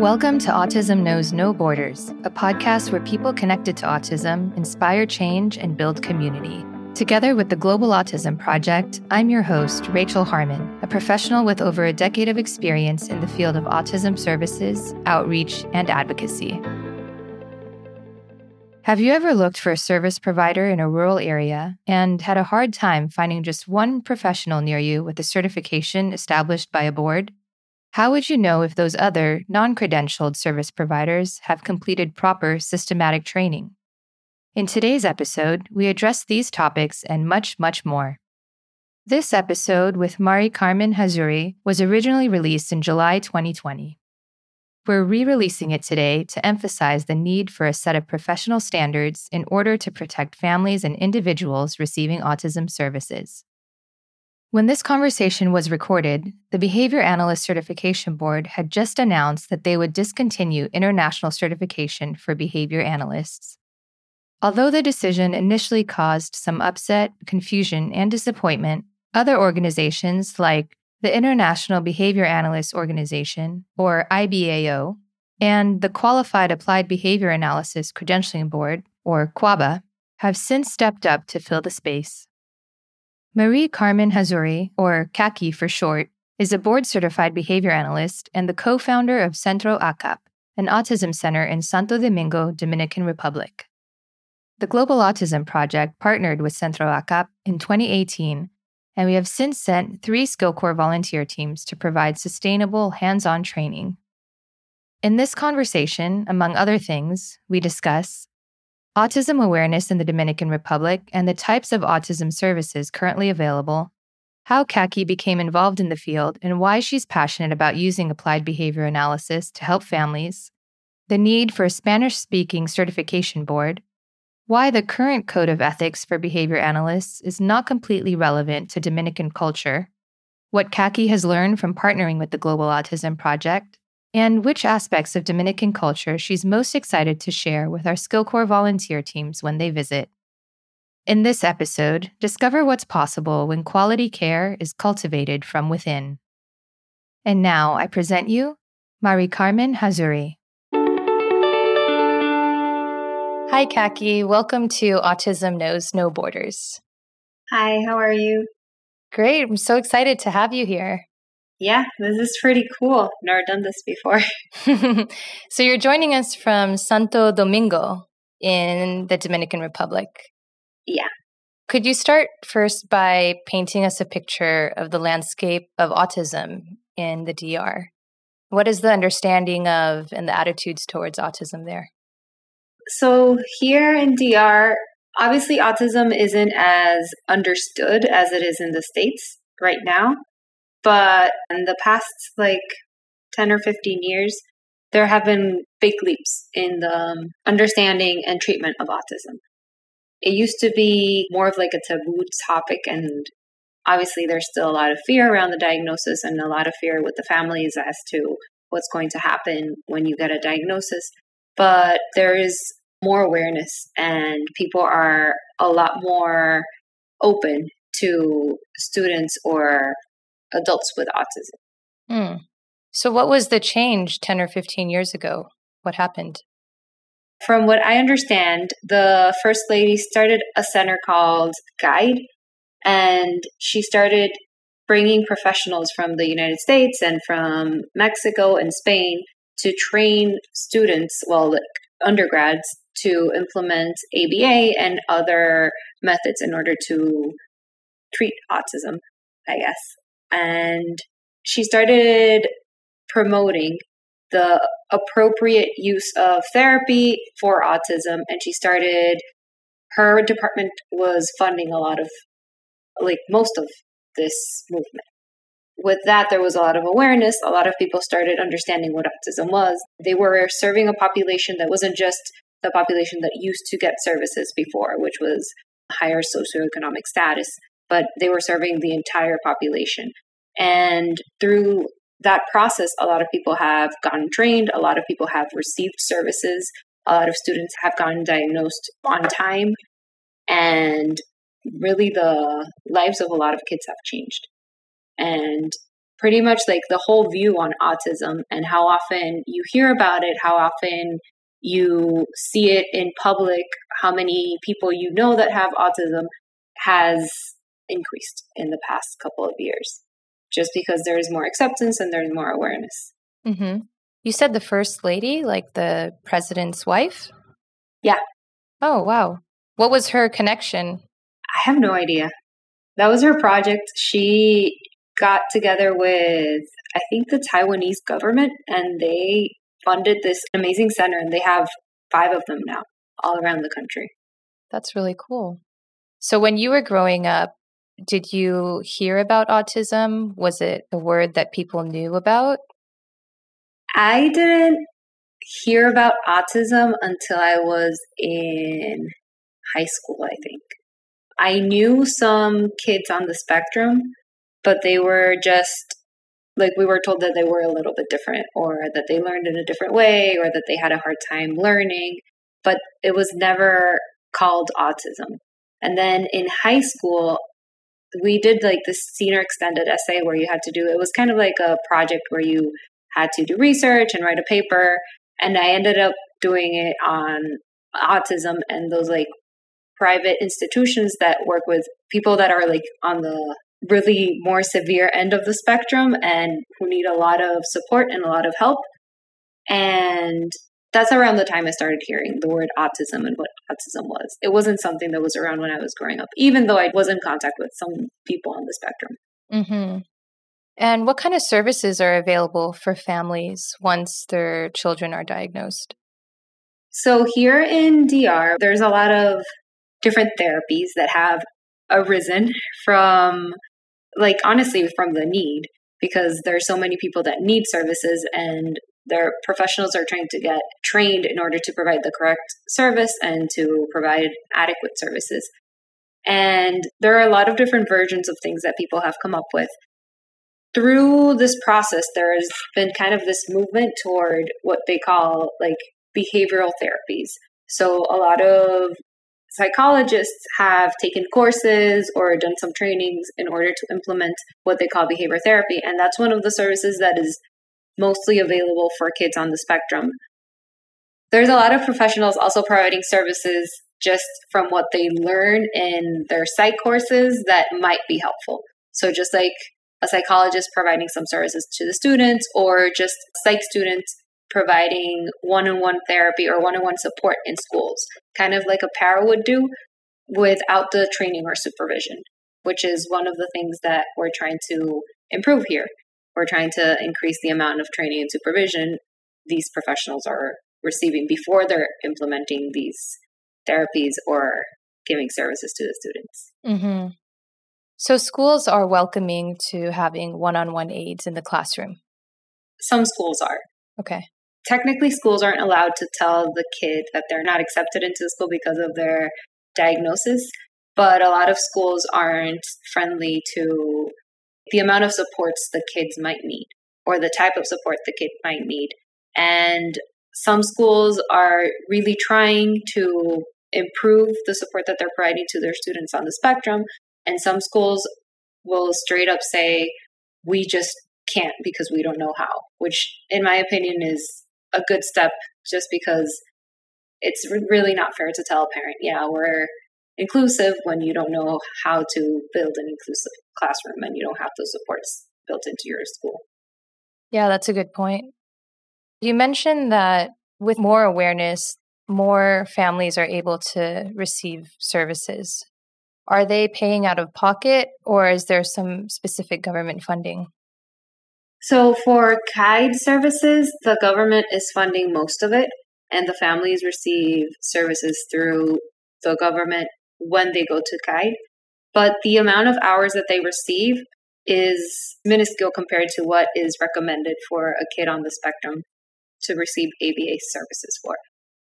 Welcome to Autism Knows No Borders, a podcast where people connected to autism inspire change and build community. Together with the Global Autism Project, I'm your host, Rachel Harmon, a professional with over a decade of experience in the field of autism services, outreach, and advocacy. Have you ever looked for a service provider in a rural area and had a hard time finding just one professional near you with a certification established by a board? How would you know if those other non credentialed service providers have completed proper systematic training? In today's episode, we address these topics and much, much more. This episode with Maricarmen Hazoury was originally released in July 2020. We're re releasing it today to emphasize the need for a set of professional standards in order to protect families and individuals receiving autism services. When this conversation was recorded, the Behavior Analyst Certification Board had just announced that they would discontinue international certification for behavior analysts. Although the decision initially caused some upset, confusion, and disappointment, other organizations like the International Behavior Analysts Organization, or IBAO, and the Qualified Applied Behavior Analysis Credentialing Board, or QABA, have since stepped up to fill the space. Maricarmen Hazoury, or Kaki for short, is a board certified behavior analyst and the co founder of Centro ACAP, an autism center in Santo Domingo, Dominican Republic. The Global Autism Project partnered with Centro ACAP in 2018, and we have since sent three SkillCorps volunteer teams to provide sustainable hands on training. In this conversation, among other things, we discuss autism awareness in the Dominican Republic and the types of autism services currently available, how Kaki became involved in the field and why she's passionate about using applied behavior analysis to help families, the need for a Spanish speaking certification board, why the current code of ethics for behavior analysts is not completely relevant to Dominican culture, what Kaki has learned from partnering with the Global Autism Project, and which aspects of Dominican culture she's most excited to share with our SkillCorps volunteer teams when they visit. In this episode, discover what's possible when quality care is cultivated from within. And now I present you Maricarmen Hazoury. Hi, Kaki. Welcome to Autism Knows No Borders. Hi, how are you? Great. I'm so excited to have you here. Yeah, this is pretty cool. Never done this before. so you're joining us from Santo Domingo in the Dominican Republic. Yeah. Could you start first by painting us a picture of the landscape of autism in the DR? What is the understanding of and the attitudes towards autism there? So, here in DR, obviously, autism isn't as understood as it is in the States right now. But in the past, like 10 or 15 years, there have been big leaps in the um, understanding and treatment of autism. It used to be more of like a taboo topic, and obviously, there's still a lot of fear around the diagnosis and a lot of fear with the families as to what's going to happen when you get a diagnosis. But there is more awareness, and people are a lot more open to students or adults with autism. Mm. So, what was the change 10 or 15 years ago? What happened? From what I understand, the First Lady started a center called CAID, and she started bringing professionals from the United States and from Mexico and Spain to train students, well, undergrads, to implement ABA and other methods in order to treat autism, I guess and she started promoting the appropriate use of therapy for autism and she started her department was funding a lot of like most of this movement. With that there was a lot of awareness. A lot of people started understanding what autism was. They were serving a population that wasn't just the population that used to get services before which was higher socioeconomic status but they were serving the entire population. And through that process, a lot of people have gotten trained, a lot of people have received services, a lot of students have gotten diagnosed on time, and really the lives of a lot of kids have changed. And pretty much like the whole view on autism and how often you hear about it, how often you see it in public, how many people you know that have autism has increased in the past couple of years just because there's more acceptance and there's more awareness. Mm-hmm. You said the first lady, like the president's wife? Yeah. Oh, wow. What was her connection? I have no idea. That was her project. She got together with, I think, the Taiwanese government, and they funded this amazing center, and they have five of them now all around the country. That's really cool. So, when you were growing up, did you hear about autism? Was it a word that people knew about? I didn't hear about autism until I was in high school, I think. I knew some kids on the spectrum, but they were just like we were told that they were a little bit different or that they learned in a different way or that they had a hard time learning, but it was never called autism. And then in high school, we did like this senior extended essay where you had to do it was kind of like a project where you had to do research and write a paper and i ended up doing it on autism and those like private institutions that work with people that are like on the really more severe end of the spectrum and who need a lot of support and a lot of help. And that's around the time I started hearing the word autism and what autism was. It wasn't something that was around when I was growing up, even though I was in contact with some people on the spectrum. Mm-hmm. And what kind of services are available for families once their children are diagnosed? So, here in DR, there's a lot of different therapies that have arisen from, like, honestly, from the need because there are so many people that need services and their professionals are trying to get trained in order to provide the correct service and to provide adequate services. And there are a lot of different versions of things that people have come up with. Through this process, there has been kind of this movement toward what they call like behavioral therapies. So, a lot of psychologists have taken courses or done some trainings in order to implement what they call behavior therapy. And that's one of the services that is mostly available for kids on the spectrum. There's a lot of professionals also providing services just from what they learn in their psych courses that might be helpful. So, just like a psychologist providing some services to the students, or just psych students providing one on one therapy or one on one support in schools, kind of like a para would do without the training or supervision, which is one of the things that we're trying to improve here we're trying to increase the amount of training and supervision these professionals are receiving before they're implementing these therapies or giving services to the students. Mm-hmm. So, schools are welcoming to having one on one aides in the classroom? Some schools are. Okay. Technically, schools aren't allowed to tell the kid that they're not accepted into the school because of their diagnosis, but a lot of schools aren't friendly to the amount of supports the kids might need or the type of support the kid might need. And some schools are really trying to improve the support that they're providing to their students on the spectrum. And some schools will straight up say, we just can't because we don't know how, which, in my opinion, is a good step just because it's really not fair to tell a parent, yeah, we're inclusive when you don't know how to build an inclusive classroom and you don't have those supports built into your school. Yeah, that's a good point. You mentioned that with more awareness, more families are able to receive services. Are they paying out of pocket or is there some specific government funding? So, for CAID services, the government is funding most of it, and the families receive services through the government when they go to CAID. But the amount of hours that they receive is minuscule compared to what is recommended for a kid on the spectrum to receive ABA services for.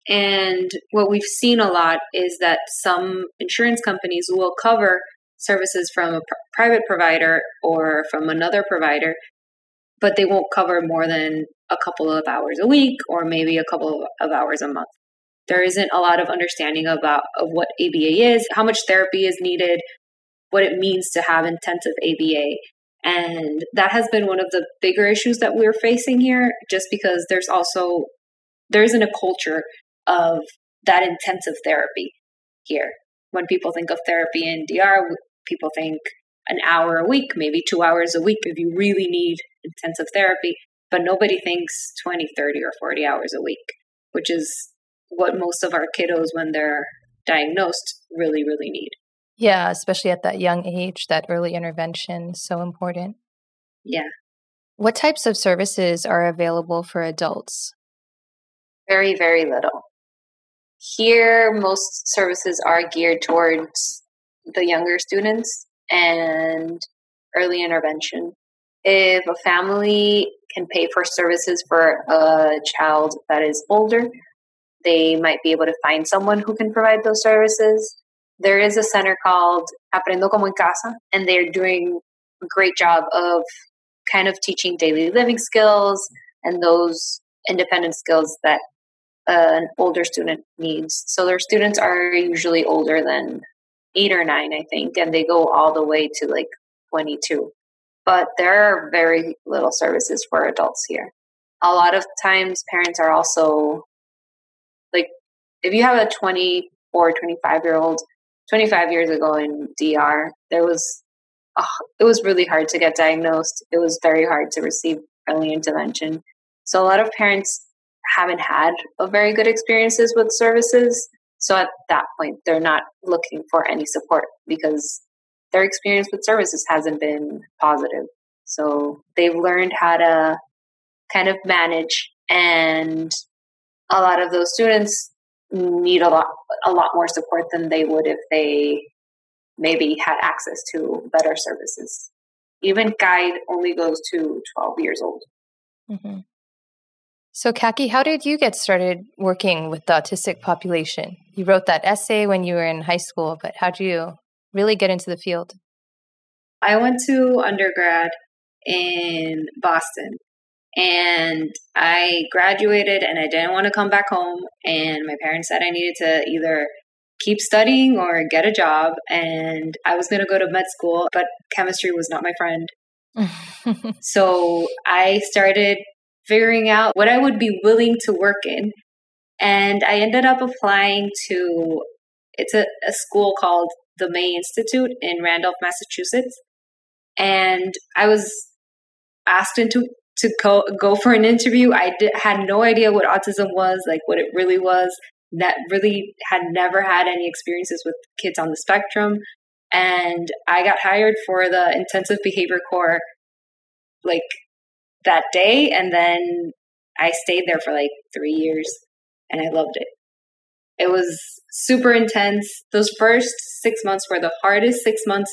And what we've seen a lot is that some insurance companies will cover services from a pr- private provider or from another provider, but they won't cover more than a couple of hours a week or maybe a couple of hours a month there isn't a lot of understanding about of what ABA is, how much therapy is needed, what it means to have intensive ABA. And that has been one of the bigger issues that we're facing here, just because there's also, there isn't a culture of that intensive therapy here. When people think of therapy in DR, people think an hour a week, maybe two hours a week if you really need intensive therapy. But nobody thinks 20, 30, or 40 hours a week, which is what most of our kiddos, when they're diagnosed, really, really need. Yeah, especially at that young age, that early intervention is so important. Yeah. What types of services are available for adults? Very, very little. Here, most services are geared towards the younger students and early intervention. If a family can pay for services for a child that is older, they might be able to find someone who can provide those services. There is a center called Aprendo como en casa, and they're doing a great job of kind of teaching daily living skills and those independent skills that uh, an older student needs. So their students are usually older than eight or nine, I think, and they go all the way to like 22. But there are very little services for adults here. A lot of times, parents are also like, if you have a 24, 25 year old, 25 years ago in DR, there was, oh, it was really hard to get diagnosed. It was very hard to receive early intervention. So a lot of parents haven't had a very good experiences with services. So at that point, they're not looking for any support because their experience with services hasn't been positive. So they've learned how to kind of manage and a lot of those students need a lot a lot more support than they would if they maybe had access to better services. Even CAID only goes to 12 years old. Mm-hmm. So, Kaki, how did you get started working with the autistic population? You wrote that essay when you were in high school, but how do you really get into the field? I went to undergrad in Boston and I graduated and I didn't want to come back home. And my parents said I needed to either keep studying or get a job. And I was going to go to med school, but chemistry was not my friend. so I started figuring out what I would be willing to work in. And I ended up applying to it's a, a school called the May Institute in Randolph, Massachusetts. And I was asked into to go, go for an interview. I did, had no idea what autism was, like what it really was. That really had never had any experiences with kids on the spectrum. And I got hired for the intensive behavior core like that day. And then I stayed there for like three years and I loved it. It was super intense. Those first six months were the hardest six months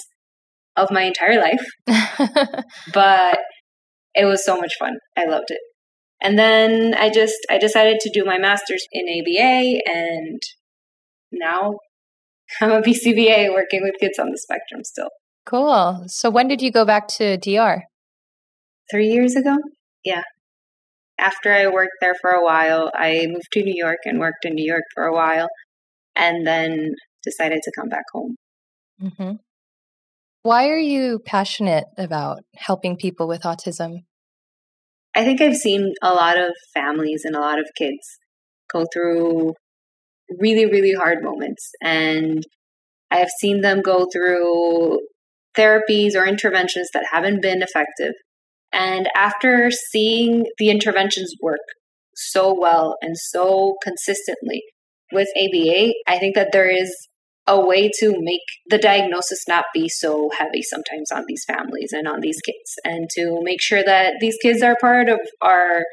of my entire life. but it was so much fun. I loved it. And then I just I decided to do my master's in ABA and now I'm a BCBA working with kids on the spectrum still. Cool. So when did you go back to DR? three years ago. Yeah. After I worked there for a while, I moved to New York and worked in New York for a while, and then decided to come back home. Mm-hmm. Why are you passionate about helping people with autism? I think I've seen a lot of families and a lot of kids go through really, really hard moments. And I have seen them go through therapies or interventions that haven't been effective. And after seeing the interventions work so well and so consistently with ABA, I think that there is a way to make the diagnosis not be so heavy sometimes on these families and on these kids, and to make sure that these kids are part of our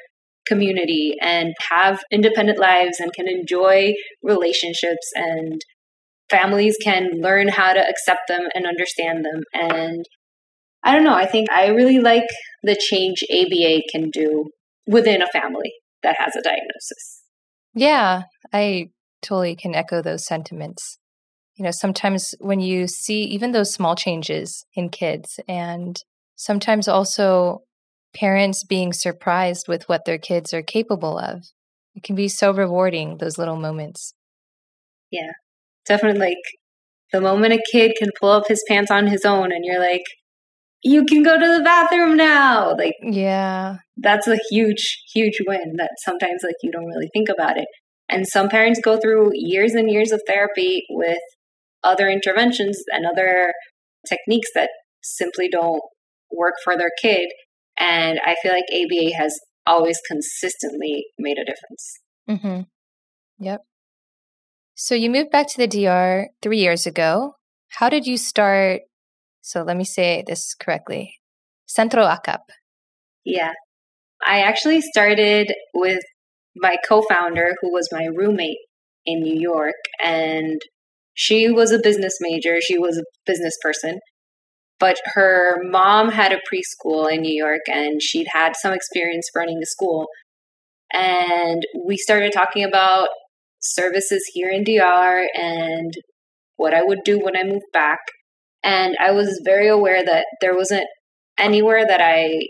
community and have independent lives and can enjoy relationships and families can learn how to accept them and understand them and I don't know. I think I really like the change ABA can do within a family that has a diagnosis. Yeah, I totally can echo those sentiments. You know, sometimes when you see even those small changes in kids, and sometimes also parents being surprised with what their kids are capable of, it can be so rewarding, those little moments. Yeah, definitely. Like the moment a kid can pull up his pants on his own, and you're like, you can go to the bathroom now. Like, yeah, that's a huge, huge win that sometimes like you don't really think about it. And some parents go through years and years of therapy with other interventions and other techniques that simply don't work for their kid. And I feel like ABA has always consistently made a difference. Mm-hmm. Yep. So you moved back to the DR three years ago. How did you start? So let me say this correctly Centro ACAP. Yeah. I actually started with my co founder, who was my roommate in New York, and she was a business major, she was a business person. But her mom had a preschool in New York and she'd had some experience running the school. And we started talking about services here in DR and what I would do when I moved back. And I was very aware that there wasn't anywhere that I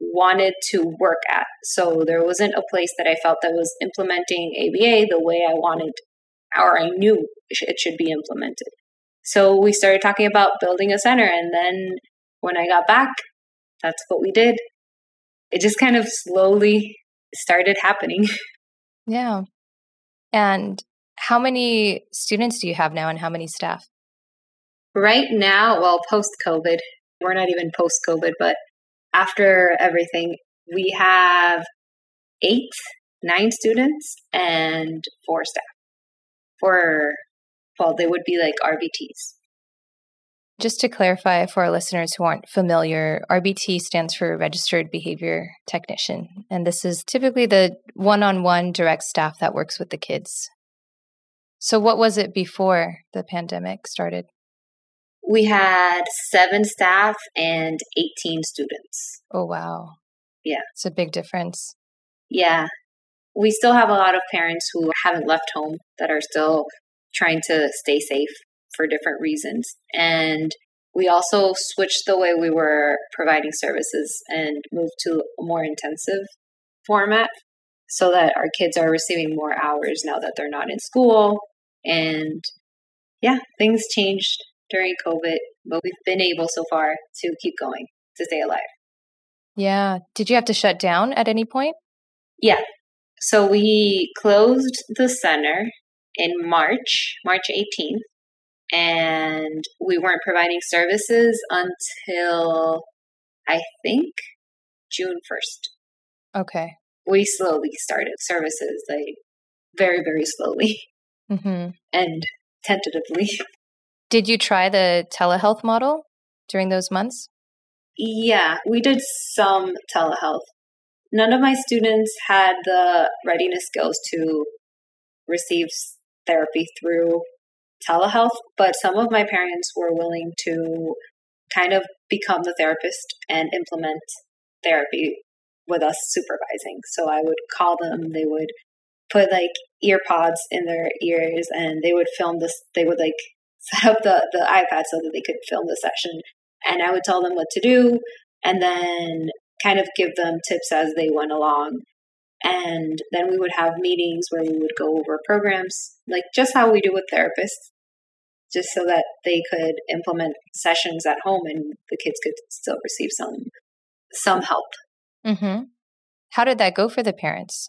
wanted to work at. So there wasn't a place that I felt that was implementing ABA the way I wanted or I knew it should be implemented. So we started talking about building a center. And then when I got back, that's what we did. It just kind of slowly started happening. Yeah. And how many students do you have now and how many staff? Right now, well, post COVID, we're not even post COVID, but after everything, we have eight, nine students and four staff. For, well, they would be like RBTs. Just to clarify for our listeners who aren't familiar, RBT stands for Registered Behavior Technician. And this is typically the one on one direct staff that works with the kids. So, what was it before the pandemic started? We had seven staff and 18 students. Oh, wow. Yeah. It's a big difference. Yeah. We still have a lot of parents who haven't left home that are still trying to stay safe for different reasons. And we also switched the way we were providing services and moved to a more intensive format so that our kids are receiving more hours now that they're not in school. And yeah, things changed during COVID, but we've been able so far to keep going to stay alive. Yeah. Did you have to shut down at any point? Yeah. So we closed the center in March, March 18th, and we weren't providing services until I think June 1st. Okay. We slowly started services, like very, very slowly mm-hmm. and tentatively. Did you try the telehealth model during those months? Yeah, we did some telehealth. None of my students had the readiness skills to receive therapy through telehealth, but some of my parents were willing to kind of become the therapist and implement therapy with us supervising. So I would call them, they would put like ear pods in their ears and they would film this they would like set up the, the iPad so that they could film the session. And I would tell them what to do and then kind of give them tips as they went along. And then we would have meetings where we would go over programs, like just how we do with therapists, just so that they could implement sessions at home and the kids could still receive some some help. Mm-hmm. How did that go for the parents?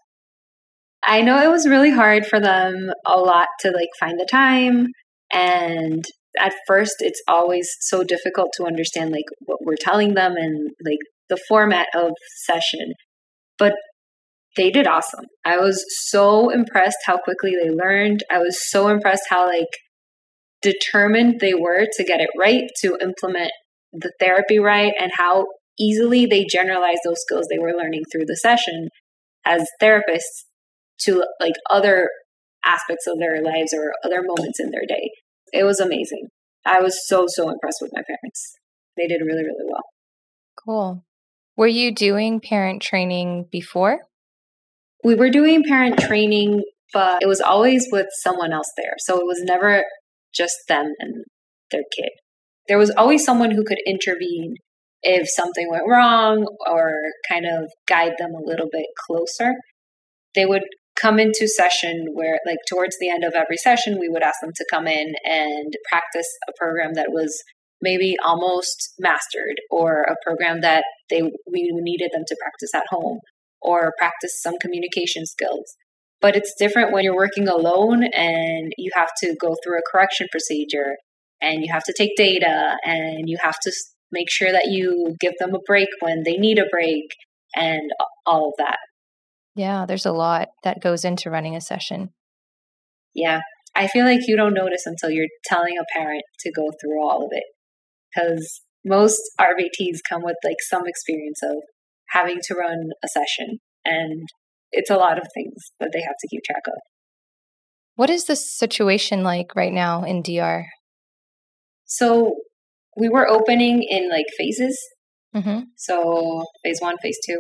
I know it was really hard for them a lot to like find the time and at first it's always so difficult to understand like what we're telling them and like the format of session but they did awesome i was so impressed how quickly they learned i was so impressed how like determined they were to get it right to implement the therapy right and how easily they generalized those skills they were learning through the session as therapists to like other aspects of their lives or other moments in their day. It was amazing. I was so, so impressed with my parents. They did really, really well. Cool. Were you doing parent training before? We were doing parent training, but it was always with someone else there. So it was never just them and their kid. There was always someone who could intervene if something went wrong or kind of guide them a little bit closer. They would come into session where like towards the end of every session we would ask them to come in and practice a program that was maybe almost mastered or a program that they we needed them to practice at home or practice some communication skills. But it's different when you're working alone and you have to go through a correction procedure and you have to take data and you have to make sure that you give them a break when they need a break and all of that. Yeah, there's a lot that goes into running a session. Yeah. I feel like you don't notice until you're telling a parent to go through all of it. Because most RBTs come with like some experience of having to run a session and it's a lot of things that they have to keep track of. What is the situation like right now in DR? So we were opening in like phases. Mm-hmm. So phase one, phase two.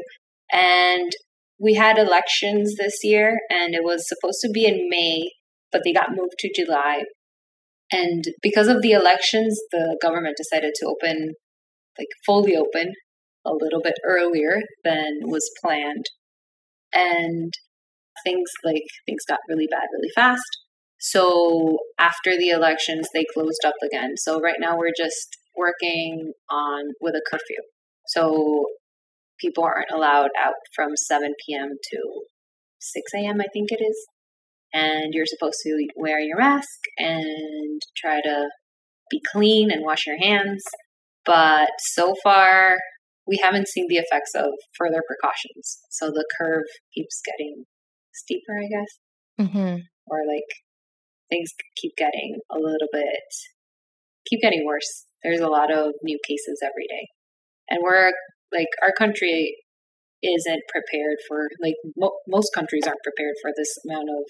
And we had elections this year and it was supposed to be in May, but they got moved to July. And because of the elections, the government decided to open, like fully open, a little bit earlier than was planned. And things like things got really bad really fast. So after the elections, they closed up again. So right now we're just working on with a curfew. So people aren't allowed out from 7 p.m. to 6 a.m., I think it is. And you're supposed to wear your mask and try to be clean and wash your hands. But so far, we haven't seen the effects of further precautions. So the curve keeps getting steeper, I guess. Mm-hmm. Or like things keep getting a little bit, keep getting worse. There's a lot of new cases every day. And we're like, our country isn't prepared for, like, mo- most countries aren't prepared for this amount of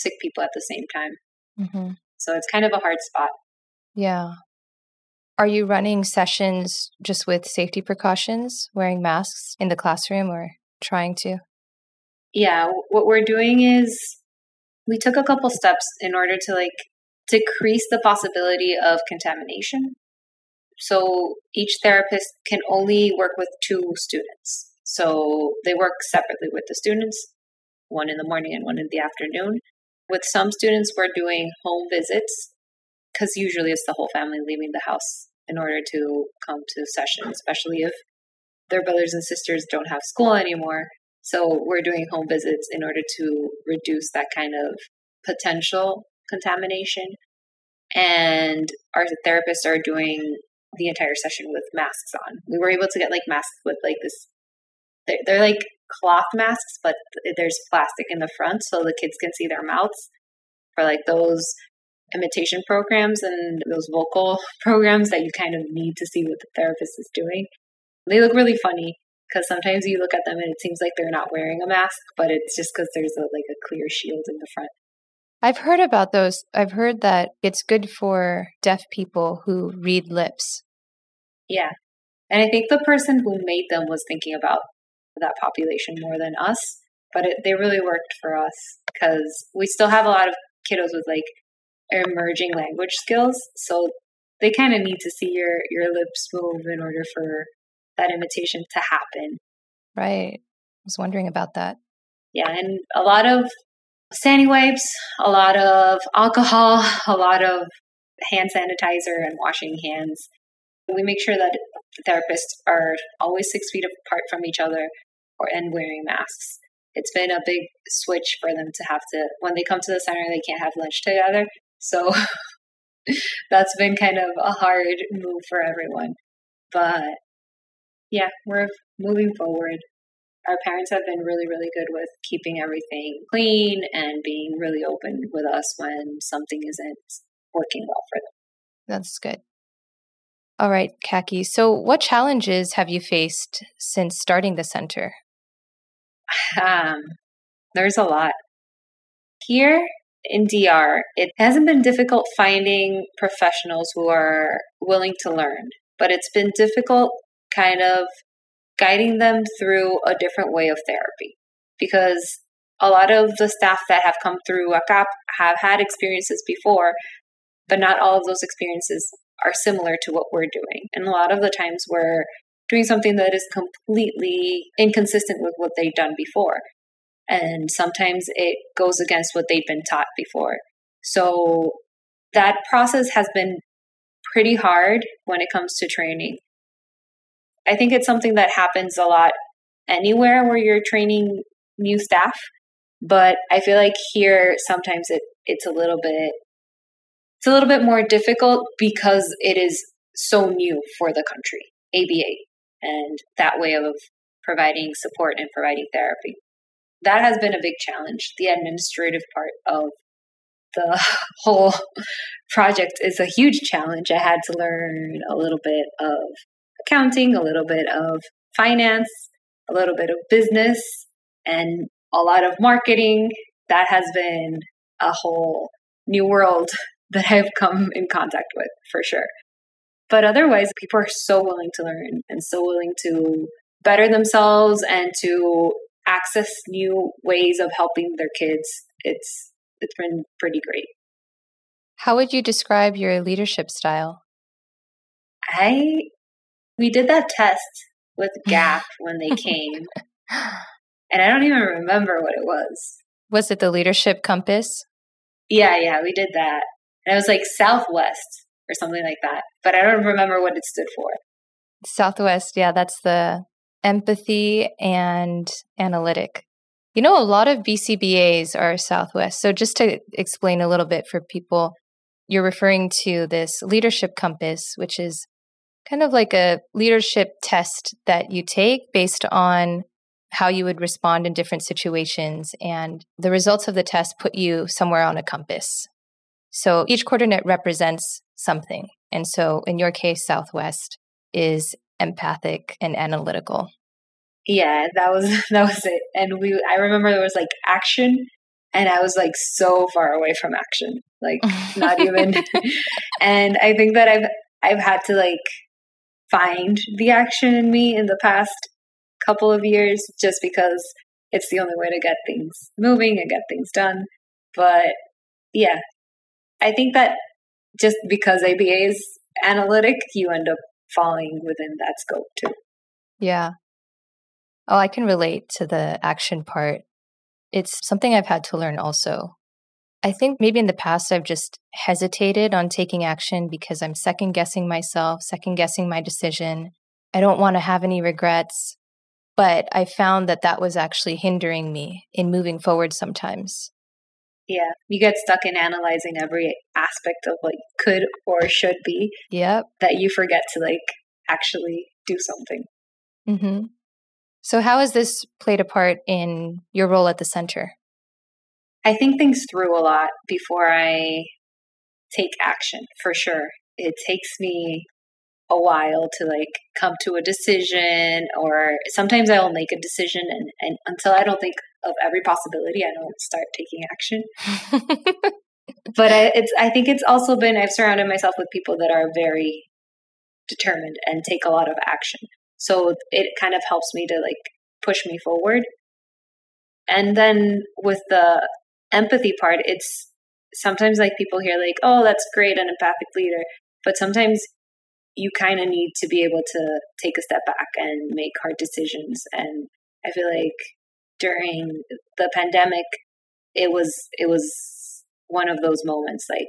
sick people at the same time. Mm-hmm. So it's kind of a hard spot. Yeah. Are you running sessions just with safety precautions, wearing masks in the classroom or trying to? Yeah, what we're doing is we took a couple steps in order to like decrease the possibility of contamination. So each therapist can only work with two students. So they work separately with the students, one in the morning and one in the afternoon. With some students, we're doing home visits because usually it's the whole family leaving the house in order to come to session, especially if their brothers and sisters don't have school anymore. So we're doing home visits in order to reduce that kind of potential contamination. And our therapists are doing the entire session with masks on. We were able to get like masks with like this, they're, they're like cloth masks, but there's plastic in the front so the kids can see their mouths for like those imitation programs and those vocal programs that you kind of need to see what the therapist is doing. They look really funny because sometimes you look at them and it seems like they're not wearing a mask, but it's just because there's a, like a clear shield in the front. I've heard about those. I've heard that it's good for deaf people who read lips. Yeah. And I think the person who made them was thinking about that population more than us, but it, they really worked for us because we still have a lot of kiddos with like emerging language skills. So they kind of need to see your, your lips move in order for that imitation to happen. Right. I was wondering about that. Yeah. And a lot of sandy wipes, a lot of alcohol, a lot of hand sanitizer and washing hands. We make sure that therapists are always six feet apart from each other or and wearing masks. It's been a big switch for them to have to when they come to the center they can't have lunch together. So that's been kind of a hard move for everyone. But yeah, we're moving forward. Our parents have been really, really good with keeping everything clean and being really open with us when something isn't working well for them. That's good. All right, Kaki. So, what challenges have you faced since starting the center? Um, there's a lot. Here in DR, it hasn't been difficult finding professionals who are willing to learn, but it's been difficult kind of guiding them through a different way of therapy because a lot of the staff that have come through ACAP have had experiences before, but not all of those experiences are similar to what we're doing. And a lot of the times we're doing something that is completely inconsistent with what they've done before. And sometimes it goes against what they've been taught before. So that process has been pretty hard when it comes to training. I think it's something that happens a lot anywhere where you're training new staff, but I feel like here sometimes it it's a little bit it's a little bit more difficult because it is so new for the country, ABA, and that way of providing support and providing therapy. That has been a big challenge. The administrative part of the whole project is a huge challenge. I had to learn a little bit of accounting, a little bit of finance, a little bit of business, and a lot of marketing. That has been a whole new world that I've come in contact with for sure. But otherwise, people are so willing to learn and so willing to better themselves and to access new ways of helping their kids. It's it's been pretty great. How would you describe your leadership style? I we did that test with GAP when they came. and I don't even remember what it was. Was it the leadership compass? Yeah, yeah, we did that. And it was like Southwest or something like that. But I don't remember what it stood for. Southwest, yeah, that's the empathy and analytic. You know, a lot of BCBAs are Southwest. So, just to explain a little bit for people, you're referring to this leadership compass, which is kind of like a leadership test that you take based on how you would respond in different situations. And the results of the test put you somewhere on a compass. So each coordinate represents something. And so in your case, Southwest is empathic and analytical. Yeah, that was that was it. And we I remember there was like action and I was like so far away from action. Like not even and I think that I've I've had to like find the action in me in the past couple of years just because it's the only way to get things moving and get things done. But yeah, I think that just because ABA is analytic, you end up falling within that scope too. Yeah. Oh, I can relate to the action part. It's something I've had to learn also. I think maybe in the past I've just hesitated on taking action because I'm second guessing myself, second guessing my decision. I don't want to have any regrets. But I found that that was actually hindering me in moving forward sometimes. Yeah, you get stuck in analyzing every aspect of what could or should be. Yep. That you forget to like actually do something. Mm-hmm. So, how has this played a part in your role at the center? I think things through a lot before I take action for sure. It takes me a while to like come to a decision or sometimes I'll make a decision and, and until I don't think of every possibility, I don't start taking action. but I, it's, I think it's also been, I've surrounded myself with people that are very determined and take a lot of action. So it kind of helps me to like push me forward. And then with the empathy part, it's sometimes like people hear like, oh, that's great, an empathic leader. But sometimes you kind of need to be able to take a step back and make hard decisions. And I feel like during the pandemic, it was it was one of those moments, like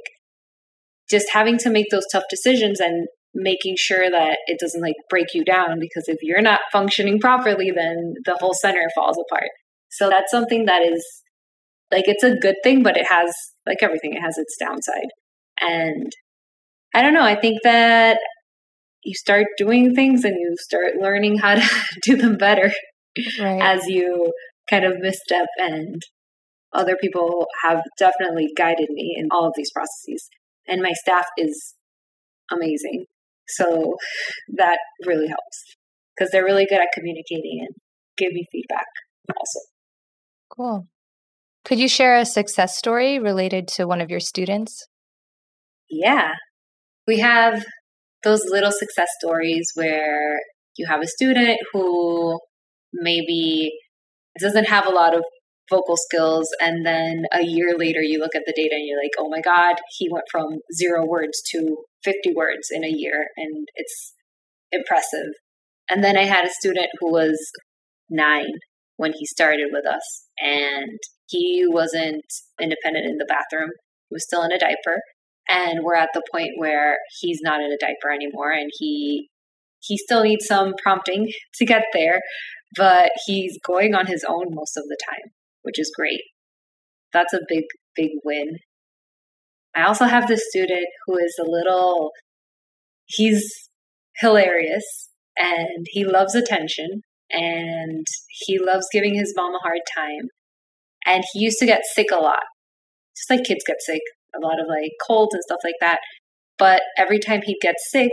just having to make those tough decisions and making sure that it doesn't like break you down because if you're not functioning properly then the whole center falls apart so that's something that is like it's a good thing but it has like everything it has its downside and i don't know i think that you start doing things and you start learning how to do them better right. as you kind of misstep and other people have definitely guided me in all of these processes. And my staff is amazing. So that really helps because they're really good at communicating and give me feedback also. Cool. Could you share a success story related to one of your students? Yeah. We have those little success stories where you have a student who maybe doesn't have a lot of vocal skills and then a year later you look at the data and you're like oh my god he went from zero words to 50 words in a year and it's impressive. And then i had a student who was nine when he started with us and he wasn't independent in the bathroom. He was still in a diaper and we're at the point where he's not in a diaper anymore and he he still needs some prompting to get there but he's going on his own most of the time which is great that's a big big win i also have this student who is a little he's hilarious and he loves attention and he loves giving his mom a hard time and he used to get sick a lot just like kids get sick a lot of like colds and stuff like that. But every time he'd get sick,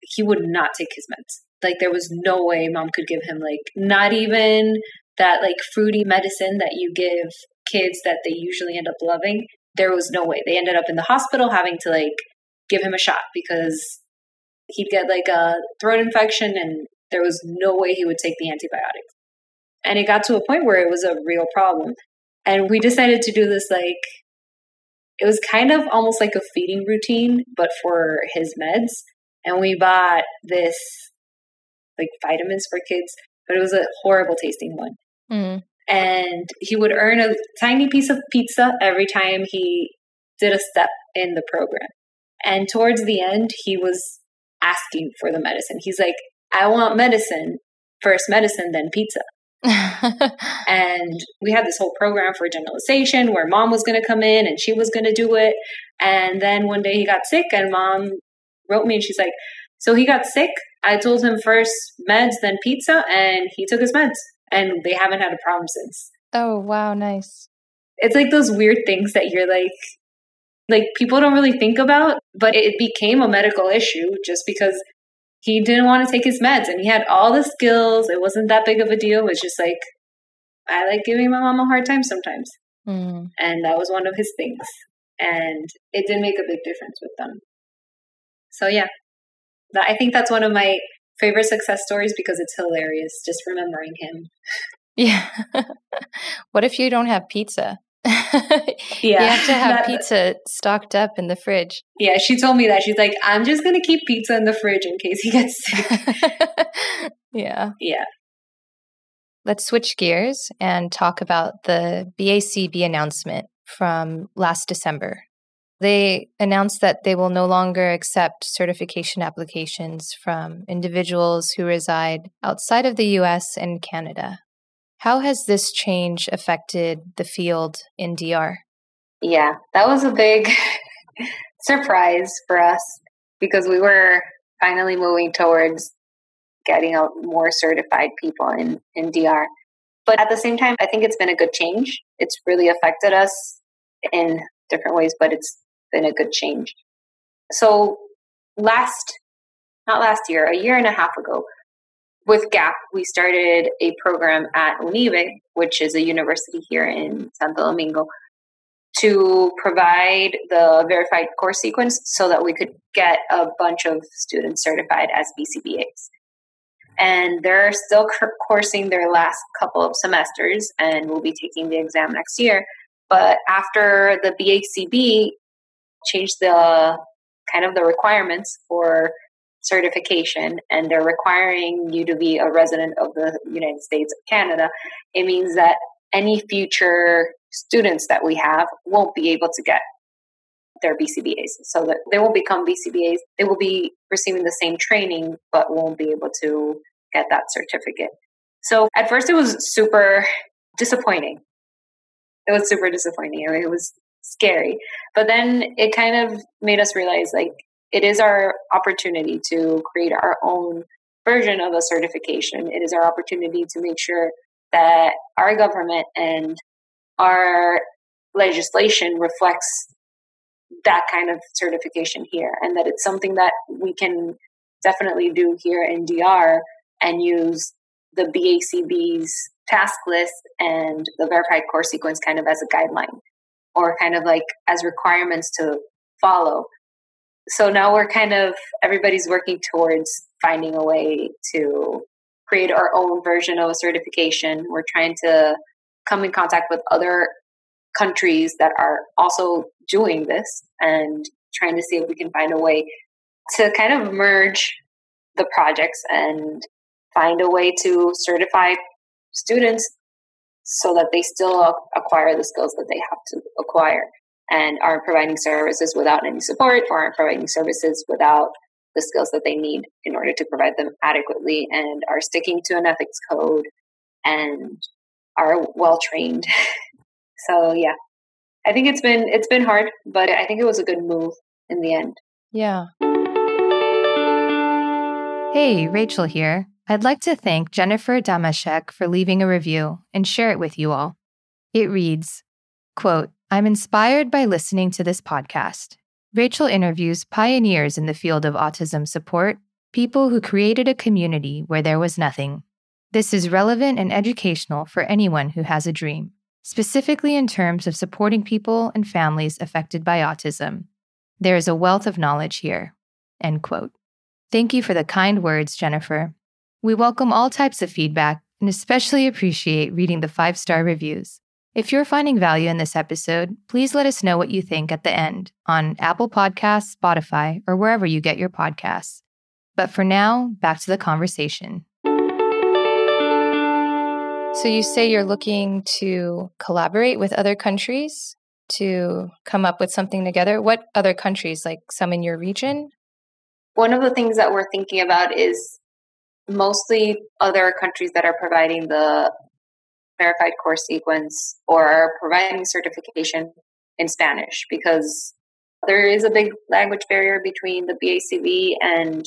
he would not take his meds. Like there was no way mom could give him like not even that like fruity medicine that you give kids that they usually end up loving. There was no way. They ended up in the hospital having to like give him a shot because he'd get like a throat infection and there was no way he would take the antibiotics. And it got to a point where it was a real problem. And we decided to do this like it was kind of almost like a feeding routine, but for his meds. And we bought this like vitamins for kids, but it was a horrible tasting one. Mm. And he would earn a tiny piece of pizza every time he did a step in the program. And towards the end, he was asking for the medicine. He's like, I want medicine, first medicine, then pizza. and we had this whole program for generalization where mom was going to come in and she was going to do it. And then one day he got sick, and mom wrote me and she's like, So he got sick. I told him first meds, then pizza, and he took his meds. And they haven't had a problem since. Oh, wow. Nice. It's like those weird things that you're like, like people don't really think about, but it became a medical issue just because he didn't want to take his meds and he had all the skills. It wasn't that big of a deal. It was just like, I like giving my mom a hard time sometimes. Mm. And that was one of his things. And it did make a big difference with them. So, yeah, I think that's one of my favorite success stories because it's hilarious just remembering him. Yeah. what if you don't have pizza? yeah. You have to have that, pizza stocked up in the fridge. Yeah, she told me that. She's like, I'm just going to keep pizza in the fridge in case he gets sick. yeah. Yeah. Let's switch gears and talk about the BACB announcement from last December. They announced that they will no longer accept certification applications from individuals who reside outside of the US and Canada. How has this change affected the field in DR? Yeah, that was a big surprise for us because we were finally moving towards getting out more certified people in, in DR. But at the same time, I think it's been a good change. It's really affected us in different ways, but it's been a good change. So last, not last year, a year and a half ago, with GAP, we started a program at UNIBE, which is a university here in Santo Domingo, to provide the verified course sequence so that we could get a bunch of students certified as BCBAs. And they're still coursing their last couple of semesters and will be taking the exam next year. But after the BACB changed the kind of the requirements for certification and they're requiring you to be a resident of the United States of Canada, it means that any future students that we have won't be able to get their BCBAs. So that they won't become BCBAs. They will be receiving the same training, but won't be able to get that certificate. So at first it was super disappointing. It was super disappointing. It was scary. But then it kind of made us realize like it is our opportunity to create our own version of a certification. It is our opportunity to make sure that our government and our legislation reflects that kind of certification here and that it's something that we can definitely do here in DR and use the BACB's task list and the verified core sequence kind of as a guideline or kind of like as requirements to follow so now we're kind of everybody's working towards finding a way to create our own version of a certification. We're trying to come in contact with other countries that are also doing this and trying to see if we can find a way to kind of merge the projects and find a way to certify students so that they still acquire the skills that they have to acquire and aren't providing services without any support or aren't providing services without the skills that they need in order to provide them adequately and are sticking to an ethics code and are well trained. so yeah. I think it's been it's been hard, but I think it was a good move in the end. Yeah. Hey, Rachel here. I'd like to thank Jennifer Damashek for leaving a review and share it with you all. It reads, quote, I'm inspired by listening to this podcast. Rachel interviews pioneers in the field of autism support, people who created a community where there was nothing. This is relevant and educational for anyone who has a dream, specifically in terms of supporting people and families affected by autism. There is a wealth of knowledge here. End quote. Thank you for the kind words, Jennifer. We welcome all types of feedback and especially appreciate reading the five star reviews. If you're finding value in this episode, please let us know what you think at the end on Apple Podcasts, Spotify, or wherever you get your podcasts. But for now, back to the conversation. So, you say you're looking to collaborate with other countries to come up with something together. What other countries, like some in your region? One of the things that we're thinking about is mostly other countries that are providing the verified course sequence or providing certification in Spanish because there is a big language barrier between the BACB and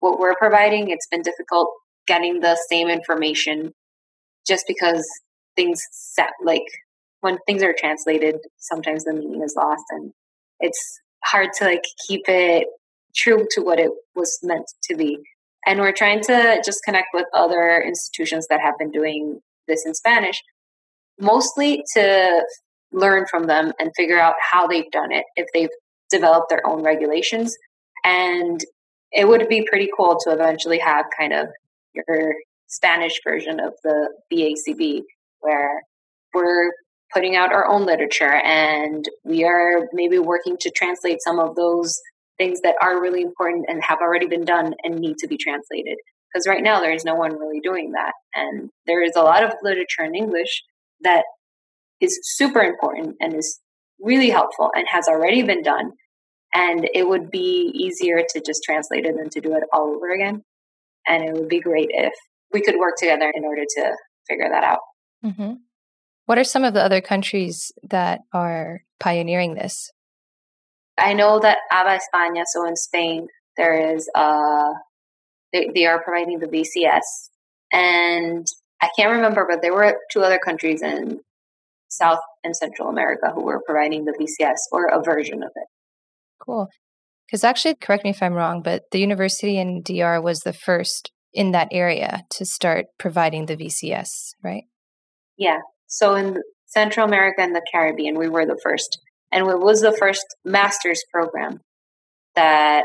what we're providing. It's been difficult getting the same information just because things set like when things are translated, sometimes the meaning is lost and it's hard to like keep it true to what it was meant to be. And we're trying to just connect with other institutions that have been doing this in Spanish, mostly to learn from them and figure out how they've done it, if they've developed their own regulations. And it would be pretty cool to eventually have kind of your Spanish version of the BACB, where we're putting out our own literature and we are maybe working to translate some of those things that are really important and have already been done and need to be translated. Because right now there is no one really doing that. And there is a lot of literature in English that is super important and is really helpful and has already been done. And it would be easier to just translate it than to do it all over again. And it would be great if we could work together in order to figure that out. Mm-hmm. What are some of the other countries that are pioneering this? I know that ABA España, so in Spain, there is uh they, they are providing the VCS. And I can't remember, but there were two other countries in South and Central America who were providing the VCS or a version of it. Cool. Because actually, correct me if I'm wrong, but the university in DR was the first in that area to start providing the VCS, right? Yeah. So in Central America and the Caribbean, we were the first. And it was the first master's program that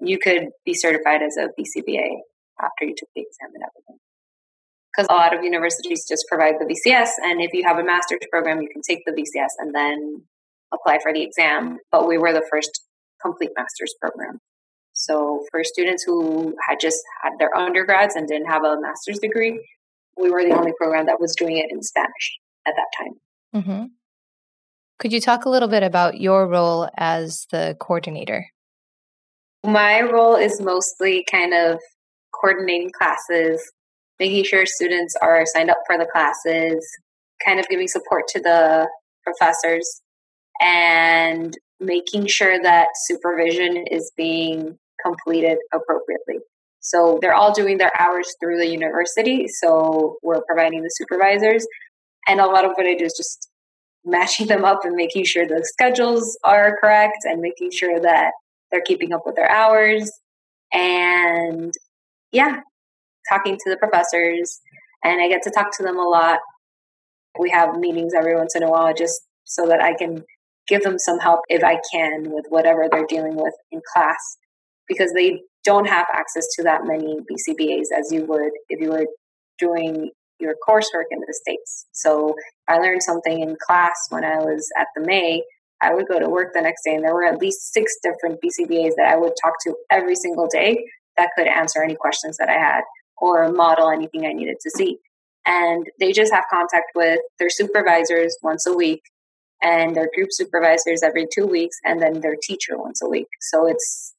you could be certified as a BCBA after you took the exam and everything. Because a lot of universities just provide the VCS, and if you have a master's program, you can take the VCS and then apply for the exam. But we were the first complete master's program. So for students who had just had their undergrads and didn't have a master's degree, we were the only program that was doing it in Spanish at that time. Mm-hmm. Could you talk a little bit about your role as the coordinator? My role is mostly kind of coordinating classes, making sure students are signed up for the classes, kind of giving support to the professors, and making sure that supervision is being completed appropriately. So they're all doing their hours through the university. So we're providing the supervisors. And a lot of what I do is just matching them up and making sure the schedules are correct and making sure that they're keeping up with their hours. And yeah, talking to the professors. And I get to talk to them a lot. We have meetings every once in a while just so that I can give them some help if I can with whatever they're dealing with in class because they don't have access to that many BCBAs as you would if you were doing your coursework in the States. So I learned something in class when I was at the May. I would go to work the next day and there were at least six different BCBAs that I would talk to every single day that could answer any questions that I had or model anything I needed to see. And they just have contact with their supervisors once a week and their group supervisors every two weeks, and then their teacher once a week. So it's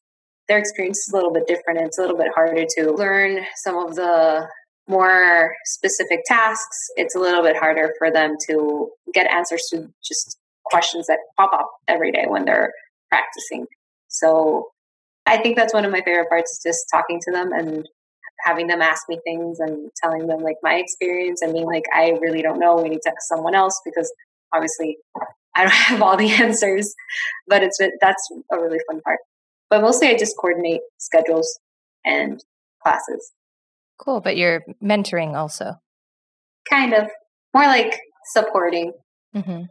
their experience is a little bit different. It's a little bit harder to learn some of the more specific tasks. It's a little bit harder for them to get answers to just questions that pop up every day when they're practicing. So I think that's one of my favorite parts is just talking to them and having them ask me things and telling them like my experience and being like, I really don't know. We need to ask someone else because obviously I don't have all the answers. But it's that's a really fun part. But mostly I just coordinate schedules and classes. Cool. But you're mentoring also. Kind of. More like supporting. Mm-hmm.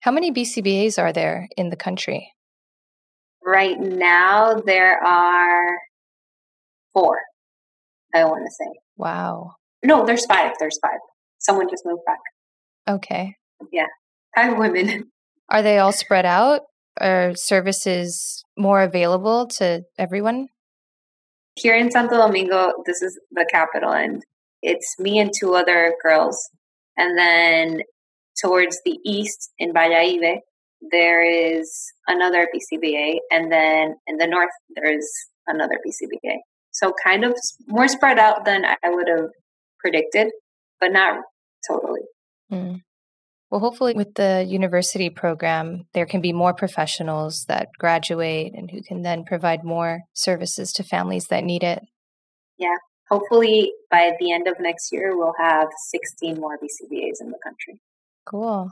How many BCBAs are there in the country? Right now, there are four, I want to say. Wow. No, there's five. There's five. Someone just moved back. Okay. Yeah. Five women. Are they all spread out? Are services more available to everyone? Here in Santo Domingo, this is the capital, and it's me and two other girls. And then towards the east in Valladolid, there is another BCBA, and then in the north, there is another BCBA. So kind of more spread out than I would have predicted, but not totally. Mm. Well, hopefully, with the university program, there can be more professionals that graduate and who can then provide more services to families that need it. Yeah. Hopefully, by the end of next year, we'll have 16 more BCBAs in the country. Cool.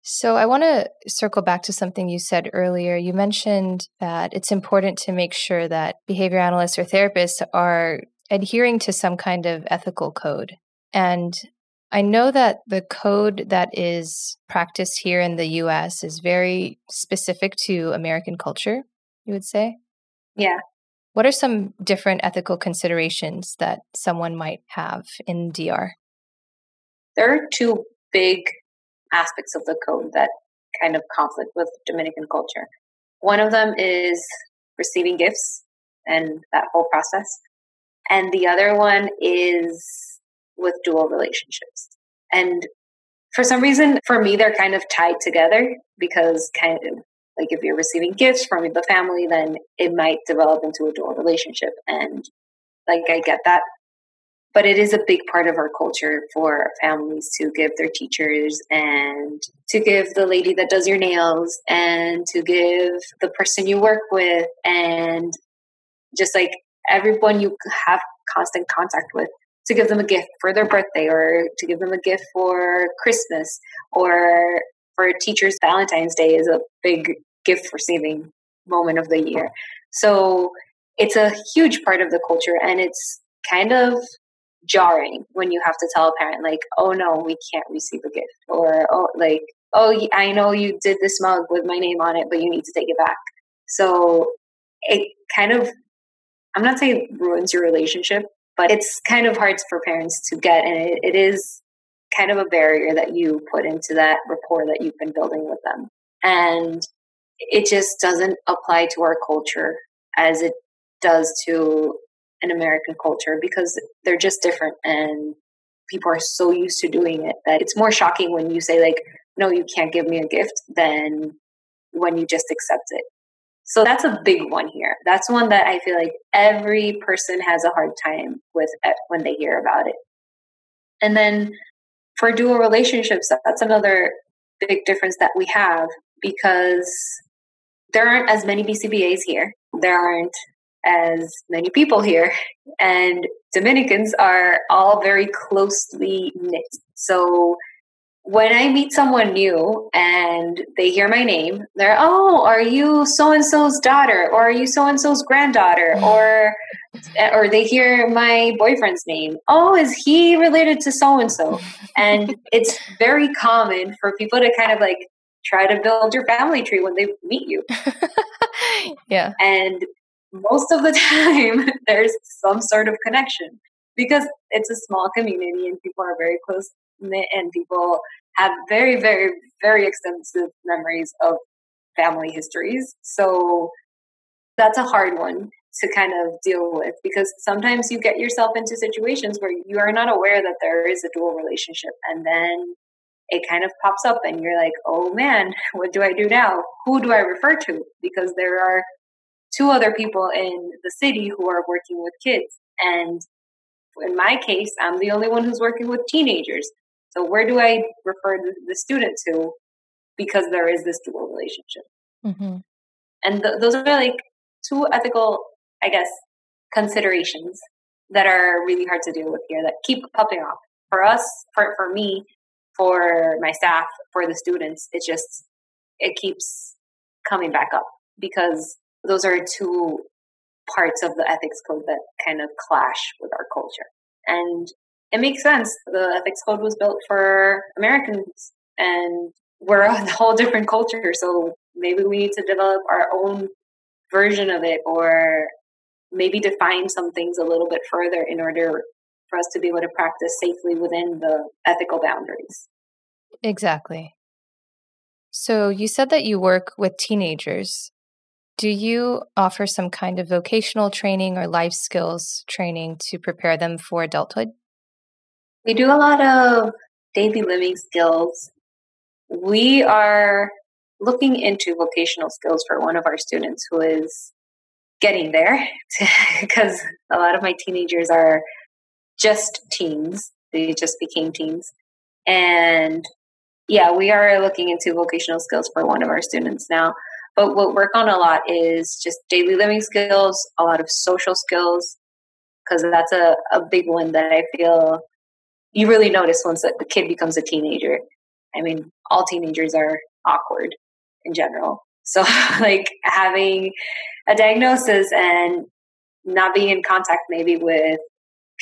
So I want to circle back to something you said earlier. You mentioned that it's important to make sure that behavior analysts or therapists are adhering to some kind of ethical code. And I know that the code that is practiced here in the US is very specific to American culture, you would say? Yeah. What are some different ethical considerations that someone might have in DR? There are two big aspects of the code that kind of conflict with Dominican culture. One of them is receiving gifts and that whole process. And the other one is with dual relationships. And for some reason, for me, they're kind of tied together because kind of like if you're receiving gifts from the family, then it might develop into a dual relationship. And like I get that. But it is a big part of our culture for families to give their teachers and to give the lady that does your nails and to give the person you work with and just like everyone you have constant contact with to give them a gift for their birthday or to give them a gift for Christmas or for teachers Valentine's Day is a big gift receiving moment of the year. So it's a huge part of the culture and it's kind of jarring when you have to tell a parent like, "Oh no, we can't receive a gift," or "Oh, like, oh, I know you did this mug with my name on it, but you need to take it back." So it kind of, I'm not saying it ruins your relationship, but it's kind of hard for parents to get, and it, it is kind of a barrier that you put into that rapport that you've been building with them, and it just doesn't apply to our culture as it does to an American culture because they're just different and people are so used to doing it that it's more shocking when you say like no you can't give me a gift than when you just accept it so that's a big one here that's one that i feel like every person has a hard time with eh, when they hear about it and then for dual relationships that's another big difference that we have because there aren't as many bcbas here there aren't as many people here. And Dominicans are all very closely knit. So when I meet someone new and they hear my name, they're, oh, are you so and so's daughter? Or are you so and so's granddaughter? Mm. Or eh, or they hear my boyfriend's name. Oh, is he related to so and so? And it's very common for people to kind of like try to build your family tree when they meet you. yeah. And most of the time there's some sort of connection because it's a small community and people are very close and people have very very very extensive memories of family histories so that's a hard one to kind of deal with because sometimes you get yourself into situations where you are not aware that there is a dual relationship and then it kind of pops up and you're like, oh man, what do I do now? Who do I refer to? Because there are two other people in the city who are working with kids. And in my case, I'm the only one who's working with teenagers. So where do I refer the, the student to? Because there is this dual relationship. Mm-hmm. And th- those are like two ethical, I guess, considerations that are really hard to deal with here that keep popping up. For us, for, for me, for my staff, for the students, it just, it keeps coming back up because those are two parts of the ethics code that kind of clash with our culture. And it makes sense. The ethics code was built for Americans and we're a whole different culture. So maybe we need to develop our own version of it or maybe define some things a little bit further in order for us to be able to practice safely within the ethical boundaries. Exactly. So you said that you work with teenagers. Do you offer some kind of vocational training or life skills training to prepare them for adulthood? We do a lot of daily living skills. We are looking into vocational skills for one of our students who is getting there because a lot of my teenagers are just teens. They just became teens. And yeah, we are looking into vocational skills for one of our students now. But what we work on a lot is just daily living skills, a lot of social skills, because that's a, a big one that I feel you really notice once that the kid becomes a teenager. I mean, all teenagers are awkward in general. So, like having a diagnosis and not being in contact maybe with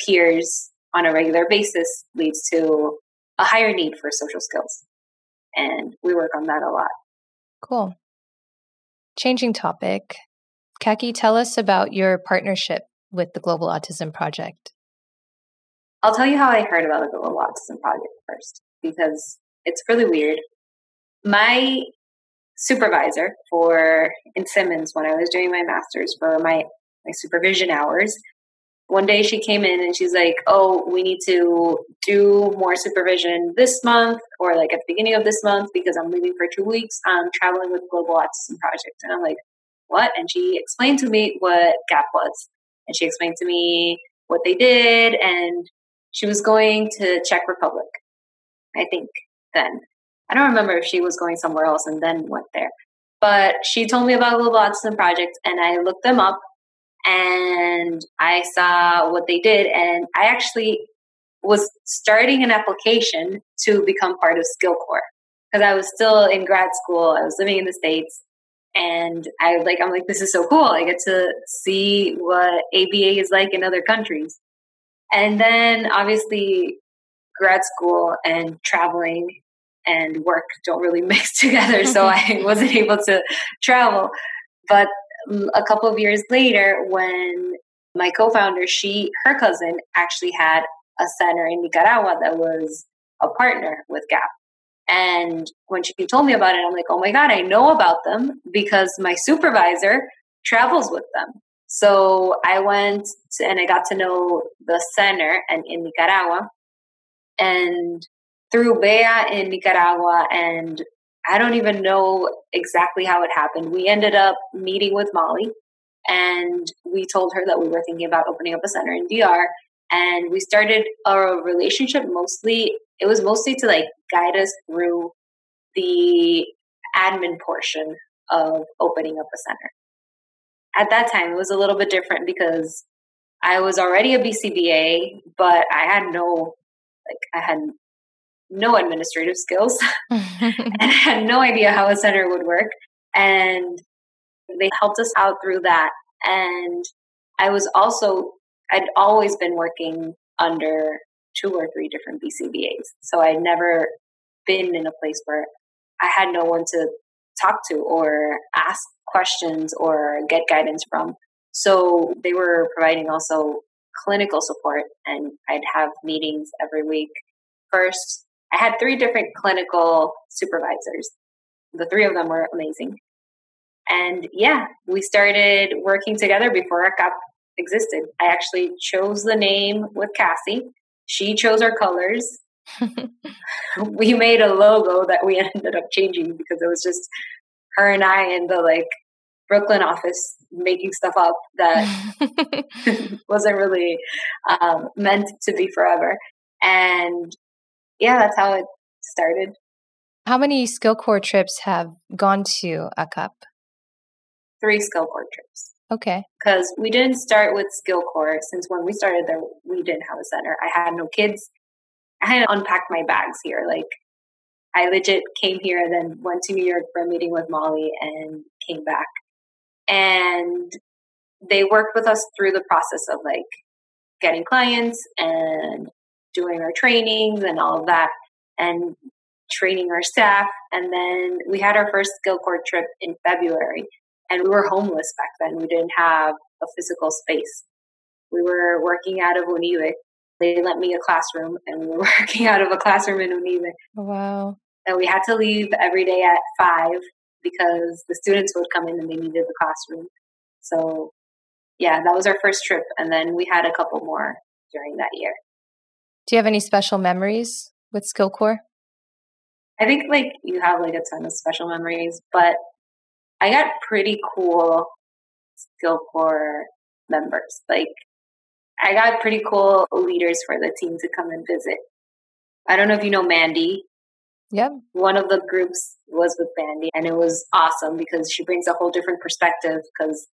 peers on a regular basis leads to a higher need for social skills. And we work on that a lot. Cool. Changing topic, Kaki, tell us about your partnership with the Global Autism Project. I'll tell you how I heard about the Global Autism Project first, because it's really weird. My supervisor for in Simmons when I was doing my master's for my my supervision hours. One day she came in and she's like, "Oh, we need to do more supervision this month or like at the beginning of this month because I'm leaving for 2 weeks. I'm traveling with Global Autism Project." And I'm like, "What?" And she explained to me what GAP was. And she explained to me what they did and she was going to Czech Republic. I think then. I don't remember if she was going somewhere else and then went there. But she told me about Global Autism Project and I looked them up and I saw what they did and I actually was starting an application to become part of SkillCorps because I was still in grad school. I was living in the States and I like I'm like this is so cool. I get to see what ABA is like in other countries. And then obviously grad school and traveling and work don't really mix together. So I wasn't able to travel. But mm, a couple of years later, when my co-founder, she, her cousin actually had a center in Nicaragua that was a partner with GAP. And when she told me about it, I'm like, oh my God, I know about them because my supervisor travels with them. So I went and I got to know the center and in Nicaragua. And through Bea in Nicaragua, and I don't even know exactly how it happened. We ended up meeting with Molly, and we told her that we were thinking about opening up a center in DR. And we started a relationship mostly, it was mostly to like guide us through the admin portion of opening up a center. At that time, it was a little bit different because I was already a BCBA, but I had no, like, I had no administrative skills and I had no idea how a center would work. And they helped us out through that. And I was also, I'd always been working under two or three different BCBAs. So I'd never been in a place where I had no one to talk to or ask questions or get guidance from. So they were providing also clinical support and I'd have meetings every week. First, I had three different clinical supervisors. The three of them were amazing. And yeah, we started working together before GAP existed. I actually chose the name with Cassie. She chose our colors. we made a logo that we ended up changing because it was just her and I in the like Brooklyn office making stuff up that wasn't really um, meant to be forever. And yeah, that's how it started. How many SkillCorps trips have gone to ACAP? Three SkillCorps trips. Okay. Because we didn't start with SkillCorps since when we started there, we didn't have a center. I had no kids. I had to unpack my bags here. Like, I legit came here then went to New York for a meeting with Molly and came back. And they worked with us through the process of like getting clients and doing our trainings and all of that and training our staff. And then we had our first SkillCorps trip in February and we were homeless back then. We didn't have a physical space. We were working out of UNIBE. They lent me a classroom and we were working out of a classroom in UNIBE. Wow. And we had to leave every day at five because the students would come in and they needed the classroom. So yeah, that was our first trip. And then we had a couple more during that year. Do you have any special memories with SkillCorps? I think like you have like a ton of special memories, but I got pretty cool SkillCorps members. Like I got pretty cool leaders for the team to come and visit. I don't know if you know Mandy. Yep. One of the groups was with Mandy, and it was awesome because she brings a whole different perspective. Because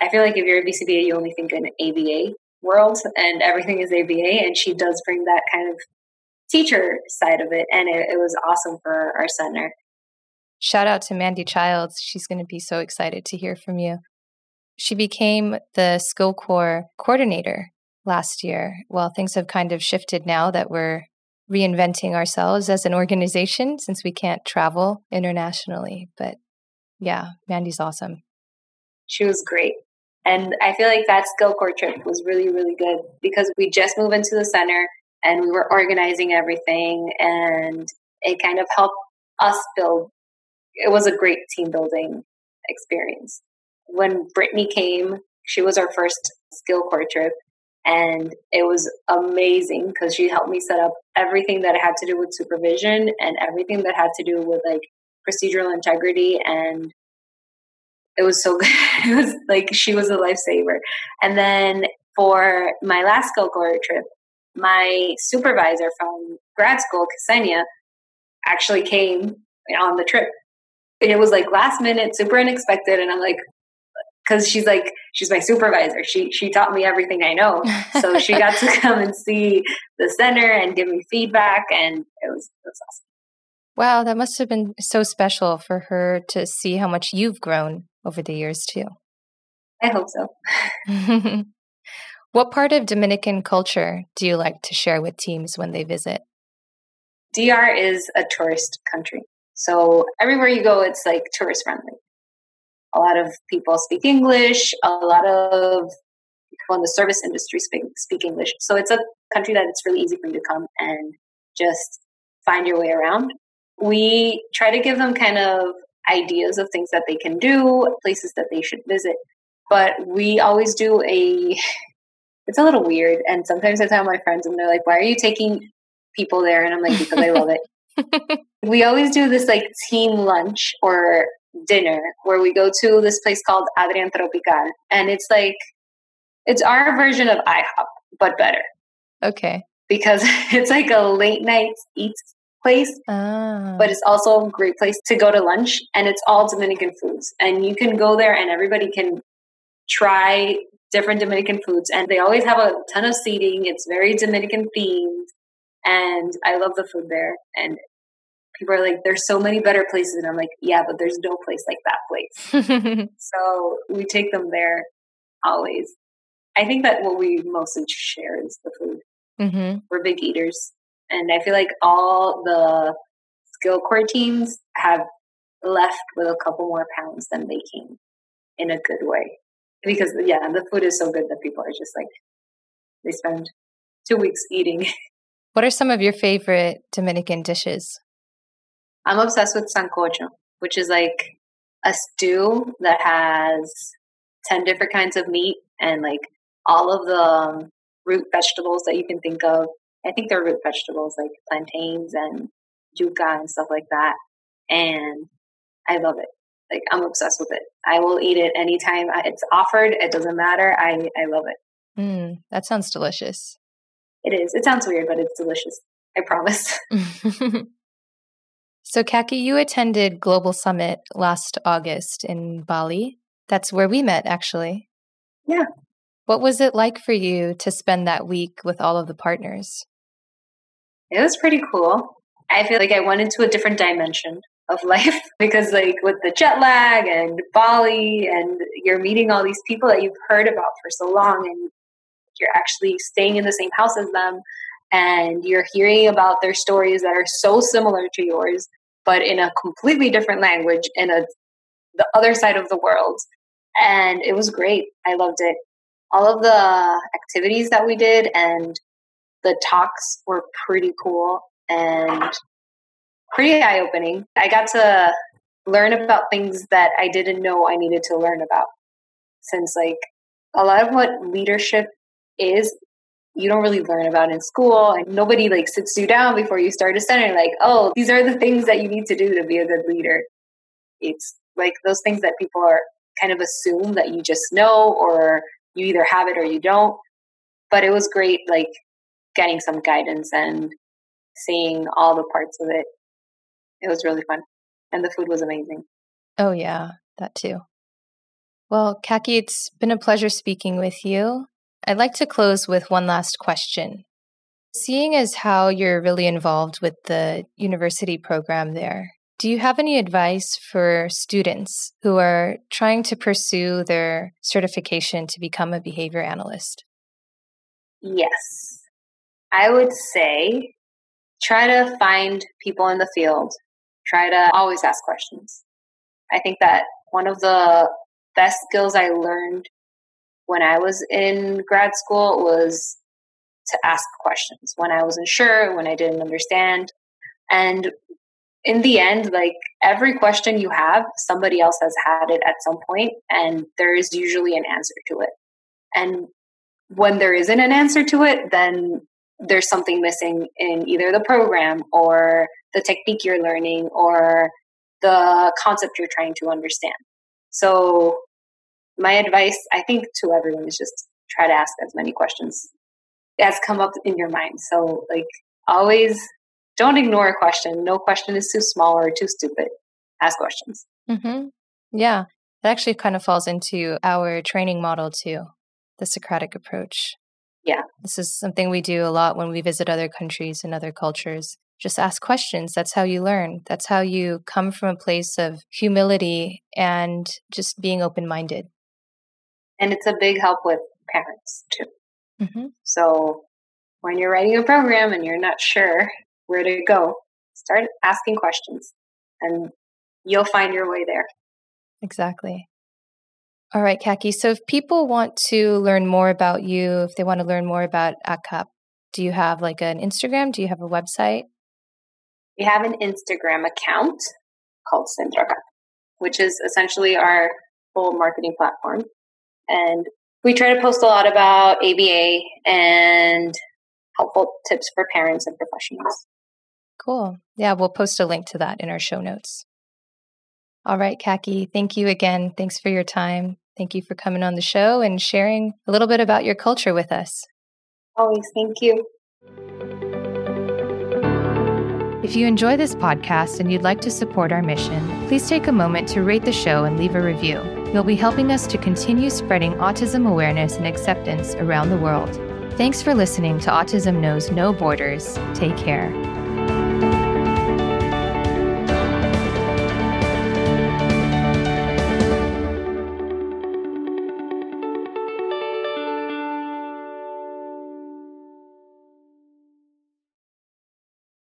I feel like if you're a BCBA, you only think in ABA world, and everything is ABA, and she does bring that kind of teacher side of it, and it, it was awesome for our center. Shout out to Mandy Childs. She's going to be so excited to hear from you. She became the SkillCorps coordinator last year. Well, things have kind of shifted now that we're reinventing ourselves as an organization since we can't travel internationally. But yeah, Mandy's awesome. She was great. And I feel like that SkillCorps trip was really, really good because we just moved into the center and we were organizing everything and it kind of helped us build it was a great team building experience when brittany came she was our first SkillCorps trip and it was amazing because she helped me set up everything that had to do with supervision and everything that had to do with like procedural integrity and it was so good it was like she was a lifesaver and then for my last SkillCorps trip my supervisor from grad school, Ksenia, actually came on the trip. And it was like last minute, super unexpected. And I'm like, because she's like, she's my supervisor. She she taught me everything I know. So she got to come and see the center and give me feedback, and it was it was awesome. Wow, that must have been so special for her to see how much you've grown over the years too. I hope so. What part of Dominican culture do you like to share with teams when they visit? DR is a tourist country. So everywhere you go, it's like tourist friendly. A lot of people speak English. A lot of people in the service industry speak, speak English. So it's a country that it's really easy for you to come and just find your way around. We try to give them kind of ideas of things that they can do, places that they should visit. But we always do a it's a little weird. And sometimes I tell my friends, and they're like, "Why are you taking people there?" And I'm like, "Because I love it." we always do this like team lunch or dinner where we go to this place called Adrian Tropical, and it's like it's our version of IHOP but better. Okay. Because it's like a late night eat place, ah. but it's also a great place to go to lunch, and it's all Dominican foods, and you can go there and everybody can try different Dominican foods, and they always have a ton of seating. It's very Dominican themed, and I love the food there. And people are like, "There's so many better places," and I'm like, "Yeah, but there's no place like that place." so we take them there always. I think that what we mostly share is the food. Mm-hmm. We're big eaters, and I feel like all the SkillCorps teams have left with a couple more pounds than they came in a good way because yeah, the food is so good that people are just like they spend two weeks eating. What are some of your favorite Dominican dishes? I'm obsessed with sancocho, which is like a stew that has 10 different kinds of meat and like all of the um, root vegetables that you can think of. I think they're root vegetables like plantains and yuca and stuff like that. And I love it. Like I'm obsessed with it. I will eat it anytime it's offered. It doesn't matter. I, I love it. Mm, that sounds delicious. It is. It sounds weird, but it's delicious. I promise. so, Kaki, you attended Global Summit last August in Bali. That's where we met, actually. Yeah. What was it like for you to spend that week with all of the partners? It was pretty cool. I feel like I went into a different dimension of life because, like, with the jet lag and Bali, and you're meeting all these people that you've heard about for so long, and you're actually staying in the same house as them, and you're hearing about their stories that are so similar to yours, but in a completely different language in a the other side of the world. And it was great. I loved it. All of the activities that we did and the talks were pretty cool and pretty eye opening. I got to learn about things that I didn't know I needed to learn about. Since, like, a lot of what leadership is, you don't really learn about in school, and nobody like sits you down before you start a center, like, oh, these are the things that you need to do to be a good leader. It's like those things that people are kind of assume that you just know, or you either have it or you don't. But it was great, like, getting some guidance and seeing all the parts of it it was really fun. And the food was amazing. Oh, yeah, that too. Well, Kaki, it's been a pleasure speaking with you. I'd like to close with one last question. Seeing as how you're really involved with the university program there, do you have any advice for students who are trying to pursue their certification to become a behavior analyst? Yes. I would say try to find people in the field try to always ask questions. I think that one of the best skills I learned when I was in grad school was to ask questions when I wasn't sure, when I didn't understand. And in the end, like every question you have, somebody else has had it at some point, and there is usually an answer to it. And when there isn't an answer to it, then there's something missing in either the program or the technique you're learning or the concept you're trying to understand. So, my advice, I think, to everyone is just try to ask as many questions as come up in your mind. So, like, always don't ignore a question. No question is too small or too stupid. Ask questions. Mm-hmm. Yeah, that actually kind of falls into our training model too the Socratic approach. Yeah. This is something we do a lot when we visit other countries and other cultures just ask questions. That's how you learn. That's how you come from a place of humility and just being open minded. And it's a big help with parents too. Mm-hmm. So when you're writing a program and you're not sure where to go, start asking questions and you'll find your way there. Exactly. All right, Kaki. So if people want to learn more about you, if they want to learn more about ACAP, do you have like an Instagram? Do you have a website? We have an Instagram account called centroacap, which is essentially our full marketing platform. And we try to post a lot about ABA and helpful tips for parents and professionals. Cool. Yeah, we'll post a link to that in our show notes. All right, Kaki, thank you again. Thanks for your time. Thank you for coming on the show and sharing a little bit about your culture with us. Always, thank you. If you enjoy this podcast and you'd like to support our mission, please take a moment to rate the show and leave a review. You'll be helping us to continue spreading autism awareness and acceptance around the world. Thanks for listening to Autism Knows No Borders. Take care.